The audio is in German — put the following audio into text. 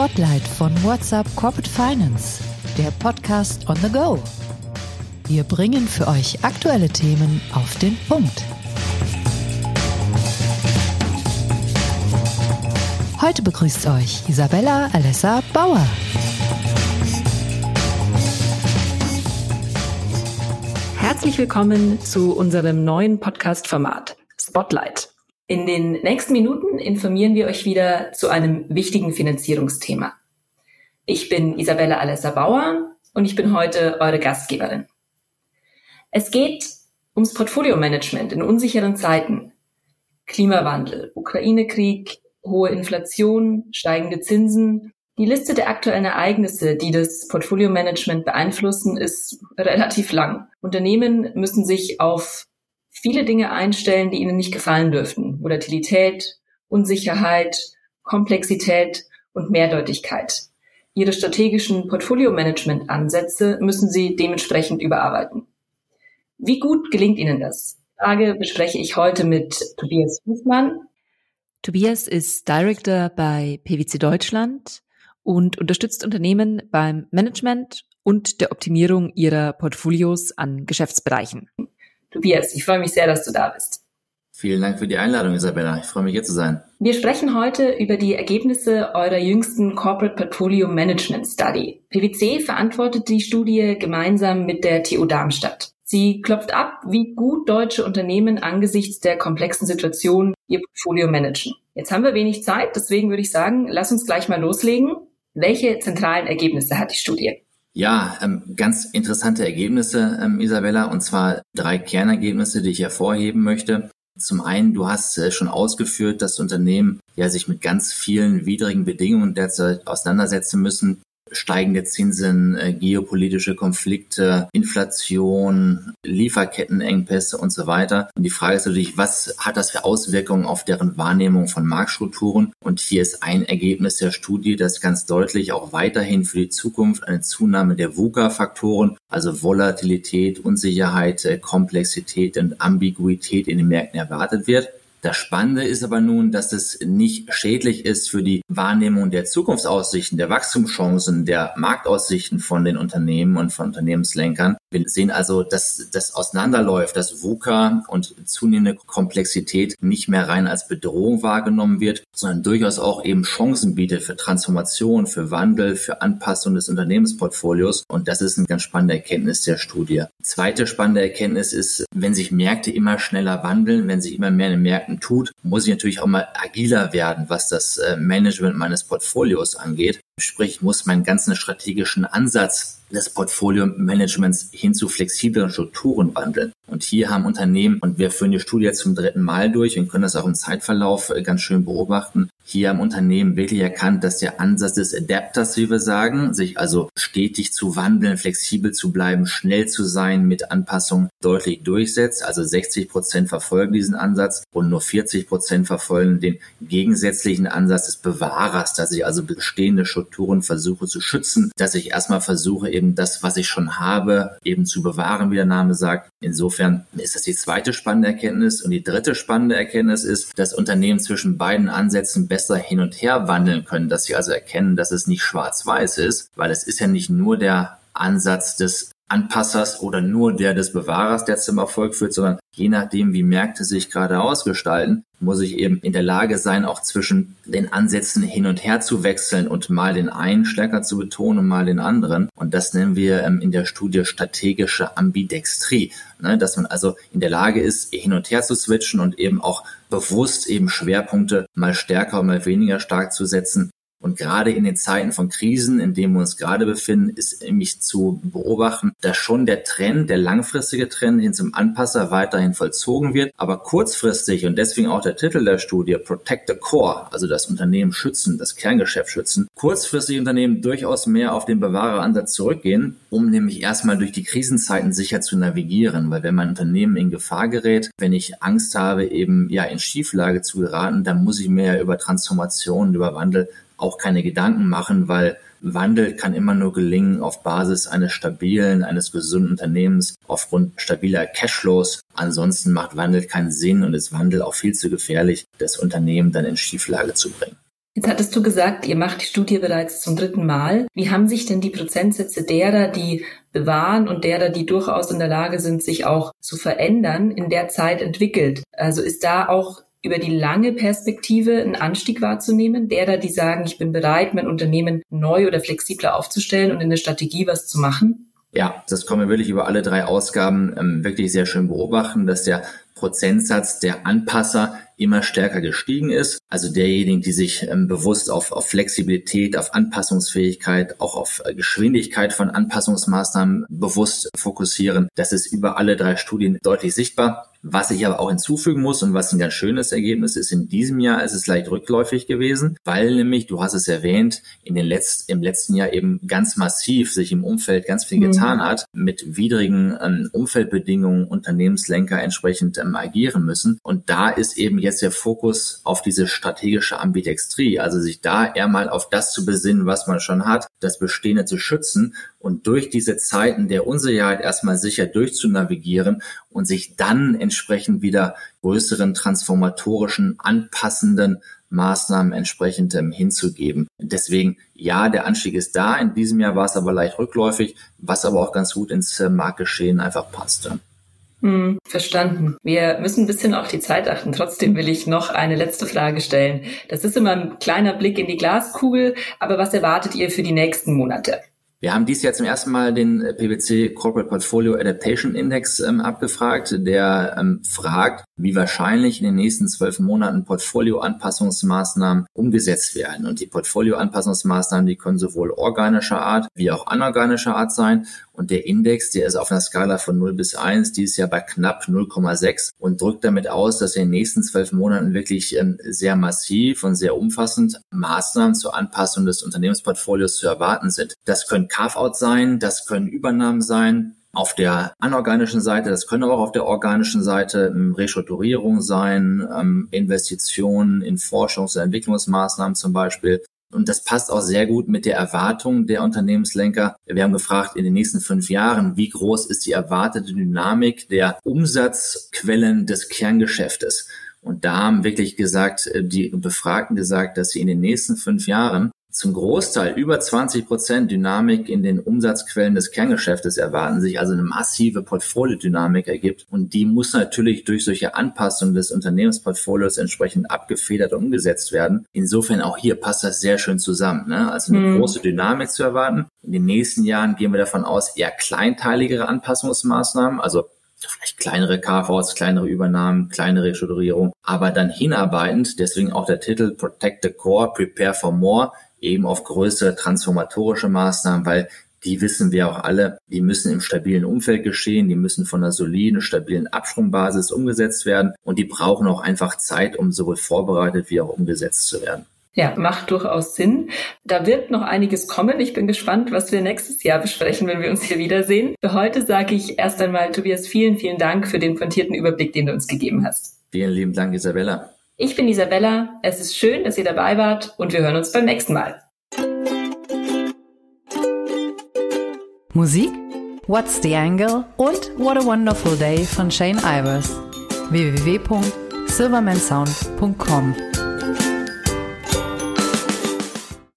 Spotlight von WhatsApp Corporate Finance, der Podcast on the go. Wir bringen für euch aktuelle Themen auf den Punkt. Heute begrüßt euch Isabella Alessa Bauer. Herzlich willkommen zu unserem neuen Podcast-Format Spotlight. In den nächsten Minuten informieren wir euch wieder zu einem wichtigen Finanzierungsthema. Ich bin Isabella Alessa Bauer und ich bin heute eure Gastgeberin. Es geht ums Portfolio-Management in unsicheren Zeiten. Klimawandel, Ukraine-Krieg, hohe Inflation, steigende Zinsen. Die Liste der aktuellen Ereignisse, die das Portfolio-Management beeinflussen, ist relativ lang. Unternehmen müssen sich auf viele Dinge einstellen, die ihnen nicht gefallen dürften. Volatilität, Unsicherheit, Komplexität und Mehrdeutigkeit. Ihre strategischen Portfolio-Management-Ansätze müssen Sie dementsprechend überarbeiten. Wie gut gelingt Ihnen das? Die Frage bespreche ich heute mit Tobias Hufmann. Tobias ist Director bei PwC Deutschland und unterstützt Unternehmen beim Management und der Optimierung ihrer Portfolios an Geschäftsbereichen. Tobias, ich freue mich sehr, dass du da bist. Vielen Dank für die Einladung, Isabella. Ich freue mich, hier zu sein. Wir sprechen heute über die Ergebnisse eurer jüngsten Corporate Portfolio Management Study. PwC verantwortet die Studie gemeinsam mit der TU Darmstadt. Sie klopft ab, wie gut deutsche Unternehmen angesichts der komplexen Situation ihr Portfolio managen. Jetzt haben wir wenig Zeit, deswegen würde ich sagen, lass uns gleich mal loslegen. Welche zentralen Ergebnisse hat die Studie? Ja, ähm, ganz interessante Ergebnisse, ähm, Isabella, und zwar drei Kernergebnisse, die ich hervorheben möchte. Zum einen, du hast äh, schon ausgeführt, dass Unternehmen ja sich mit ganz vielen widrigen Bedingungen derzeit auseinandersetzen müssen steigende Zinsen, äh, geopolitische Konflikte, Inflation, Lieferkettenengpässe und so weiter. Und die Frage ist natürlich, was hat das für Auswirkungen auf deren Wahrnehmung von Marktstrukturen? Und hier ist ein Ergebnis der Studie, das ganz deutlich auch weiterhin für die Zukunft eine Zunahme der VUCA-Faktoren, also Volatilität, Unsicherheit, äh, Komplexität und Ambiguität in den Märkten erwartet wird. Das Spannende ist aber nun, dass es nicht schädlich ist für die Wahrnehmung der Zukunftsaussichten, der Wachstumschancen, der Marktaussichten von den Unternehmen und von Unternehmenslenkern. Wir sehen also, dass das auseinanderläuft, dass VUCA und zunehmende Komplexität nicht mehr rein als Bedrohung wahrgenommen wird, sondern durchaus auch eben Chancen bietet für Transformation, für Wandel, für Anpassung des Unternehmensportfolios. Und das ist eine ganz spannende Erkenntnis der Studie. Zweite spannende Erkenntnis ist, wenn sich Märkte immer schneller wandeln, wenn sich immer mehr in den Märkten Märkten tut, muss ich natürlich auch mal agiler werden, was das äh, Management meines Portfolios angeht. Sprich, muss meinen ganzen strategischen Ansatz des Portfolio-Managements hin zu flexibleren Strukturen wandeln. Und hier haben Unternehmen, und wir führen die Studie jetzt zum dritten Mal durch und können das auch im Zeitverlauf äh, ganz schön beobachten, hier haben Unternehmen wirklich erkannt, dass der Ansatz des Adapters, wie wir sagen, sich also stetig zu wandeln, flexibel zu bleiben, schnell zu sein, mit Anpassungen deutlich durchsetzt. Also 60 Prozent verfolgen diesen Ansatz und nur 40 Prozent verfolgen den gegensätzlichen Ansatz des Bewahrers, dass ich also bestehende Strukturen versuche zu schützen, dass ich erstmal versuche, eben das, was ich schon habe, eben zu bewahren, wie der Name sagt. Insofern ist das die zweite spannende Erkenntnis. Und die dritte spannende Erkenntnis ist, dass Unternehmen zwischen beiden Ansätzen besser hin und her wandeln können, dass sie also erkennen, dass es nicht schwarz-weiß ist, weil es ist ja nicht nur der Ansatz des Anpassers oder nur der des Bewahrers, der zum Erfolg führt, sondern je nachdem, wie Märkte sich gerade ausgestalten, muss ich eben in der Lage sein, auch zwischen den Ansätzen hin und her zu wechseln und mal den einen stärker zu betonen und mal den anderen. Und das nennen wir ähm, in der Studie strategische Ambidextrie, ne? dass man also in der Lage ist, hin und her zu switchen und eben auch bewusst eben Schwerpunkte mal stärker und mal weniger stark zu setzen, und gerade in den Zeiten von Krisen, in denen wir uns gerade befinden, ist nämlich zu beobachten, dass schon der Trend, der langfristige Trend hin zum Anpasser weiterhin vollzogen wird. Aber kurzfristig und deswegen auch der Titel der Studie Protect the Core, also das Unternehmen schützen, das Kerngeschäft schützen, kurzfristig Unternehmen durchaus mehr auf den Bewahreransatz zurückgehen, um nämlich erstmal durch die Krisenzeiten sicher zu navigieren. Weil wenn mein Unternehmen in Gefahr gerät, wenn ich Angst habe, eben ja in Schieflage zu geraten, dann muss ich mir ja über Transformation, über Wandel auch keine Gedanken machen, weil Wandel kann immer nur gelingen auf Basis eines stabilen, eines gesunden Unternehmens, aufgrund stabiler Cashflows. Ansonsten macht Wandel keinen Sinn und ist Wandel auch viel zu gefährlich, das Unternehmen dann in Schieflage zu bringen. Jetzt hattest du gesagt, ihr macht die Studie bereits zum dritten Mal. Wie haben sich denn die Prozentsätze derer, die bewahren und derer, die durchaus in der Lage sind, sich auch zu verändern, in der Zeit entwickelt? Also ist da auch über die lange Perspektive einen Anstieg wahrzunehmen, derer, die sagen, ich bin bereit, mein Unternehmen neu oder flexibler aufzustellen und in der Strategie was zu machen? Ja, das können wir wirklich über alle drei Ausgaben ähm, wirklich sehr schön beobachten, dass der Prozentsatz der Anpasser immer stärker gestiegen ist. Also derjenigen, die sich ähm, bewusst auf, auf Flexibilität, auf Anpassungsfähigkeit, auch auf äh, Geschwindigkeit von Anpassungsmaßnahmen bewusst fokussieren. Das ist über alle drei Studien deutlich sichtbar. Was ich aber auch hinzufügen muss und was ein ganz schönes Ergebnis ist, in diesem Jahr ist es leicht rückläufig gewesen, weil nämlich, du hast es erwähnt, in den letzten, im letzten Jahr eben ganz massiv sich im Umfeld ganz viel mhm. getan hat, mit widrigen ähm, Umfeldbedingungen Unternehmenslenker entsprechend ähm, agieren müssen. Und da ist eben jetzt jetzt der Fokus auf diese strategische Ambidextrie, also sich da eher mal auf das zu besinnen, was man schon hat, das Bestehende zu schützen und durch diese Zeiten der Unsicherheit erstmal sicher durchzunavigieren und sich dann entsprechend wieder größeren transformatorischen, anpassenden Maßnahmen entsprechend ähm, hinzugeben. Deswegen, ja, der Anstieg ist da. In diesem Jahr war es aber leicht rückläufig, was aber auch ganz gut ins äh, Marktgeschehen einfach passte. Hm, verstanden. Wir müssen ein bisschen auf die Zeit achten. Trotzdem will ich noch eine letzte Frage stellen. Das ist immer ein kleiner Blick in die Glaskugel, aber was erwartet ihr für die nächsten Monate? Wir haben dies Jahr zum ersten Mal den äh, PwC Corporate Portfolio Adaptation Index ähm, abgefragt, der ähm, fragt, wie wahrscheinlich in den nächsten zwölf Monaten Portfolioanpassungsmaßnahmen umgesetzt werden. Und die Portfolioanpassungsmaßnahmen, die können sowohl organischer Art wie auch anorganischer Art sein. Und der Index, der ist auf einer Skala von 0 bis 1, dieses Jahr bei knapp 0,6 und drückt damit aus, dass in den nächsten zwölf Monaten wirklich ähm, sehr massiv und sehr umfassend Maßnahmen zur Anpassung des Unternehmensportfolios zu erwarten sind. Das können Carve-out sein, das können Übernahmen sein, auf der anorganischen Seite, das können aber auch auf der organischen Seite ähm, Restrukturierung sein, ähm, Investitionen in Forschungs- und Entwicklungsmaßnahmen zum Beispiel. Und das passt auch sehr gut mit der Erwartung der Unternehmenslenker. Wir haben gefragt, in den nächsten fünf Jahren, wie groß ist die erwartete Dynamik der Umsatzquellen des Kerngeschäftes? Und da haben wirklich gesagt, äh, die Befragten gesagt, dass sie in den nächsten fünf Jahren zum Großteil über 20 Prozent Dynamik in den Umsatzquellen des Kerngeschäftes erwarten, sich also eine massive Portfoliodynamik ergibt. Und die muss natürlich durch solche Anpassungen des Unternehmensportfolios entsprechend abgefedert und umgesetzt werden. Insofern auch hier passt das sehr schön zusammen. Ne? Also eine mhm. große Dynamik zu erwarten. In den nächsten Jahren gehen wir davon aus, eher kleinteiligere Anpassungsmaßnahmen, also vielleicht kleinere KVs, kleinere Übernahmen, kleinere Restrukturierung, aber dann hinarbeitend, deswegen auch der Titel Protect the Core, Prepare for More, eben auf größere transformatorische Maßnahmen, weil die wissen wir auch alle, die müssen im stabilen Umfeld geschehen, die müssen von einer soliden, stabilen Absprungbasis umgesetzt werden und die brauchen auch einfach Zeit, um sowohl vorbereitet wie auch umgesetzt zu werden. Ja, macht durchaus Sinn. Da wird noch einiges kommen. Ich bin gespannt, was wir nächstes Jahr besprechen, wenn wir uns hier wiedersehen. Für heute sage ich erst einmal, Tobias, vielen, vielen Dank für den pointierten Überblick, den du uns gegeben hast. Vielen lieben Dank, Isabella. Ich bin Isabella. Es ist schön, dass ihr dabei wart und wir hören uns beim nächsten Mal. Musik? What's the Angle? Und What a Wonderful Day von Shane Ivers. www.silvermansound.com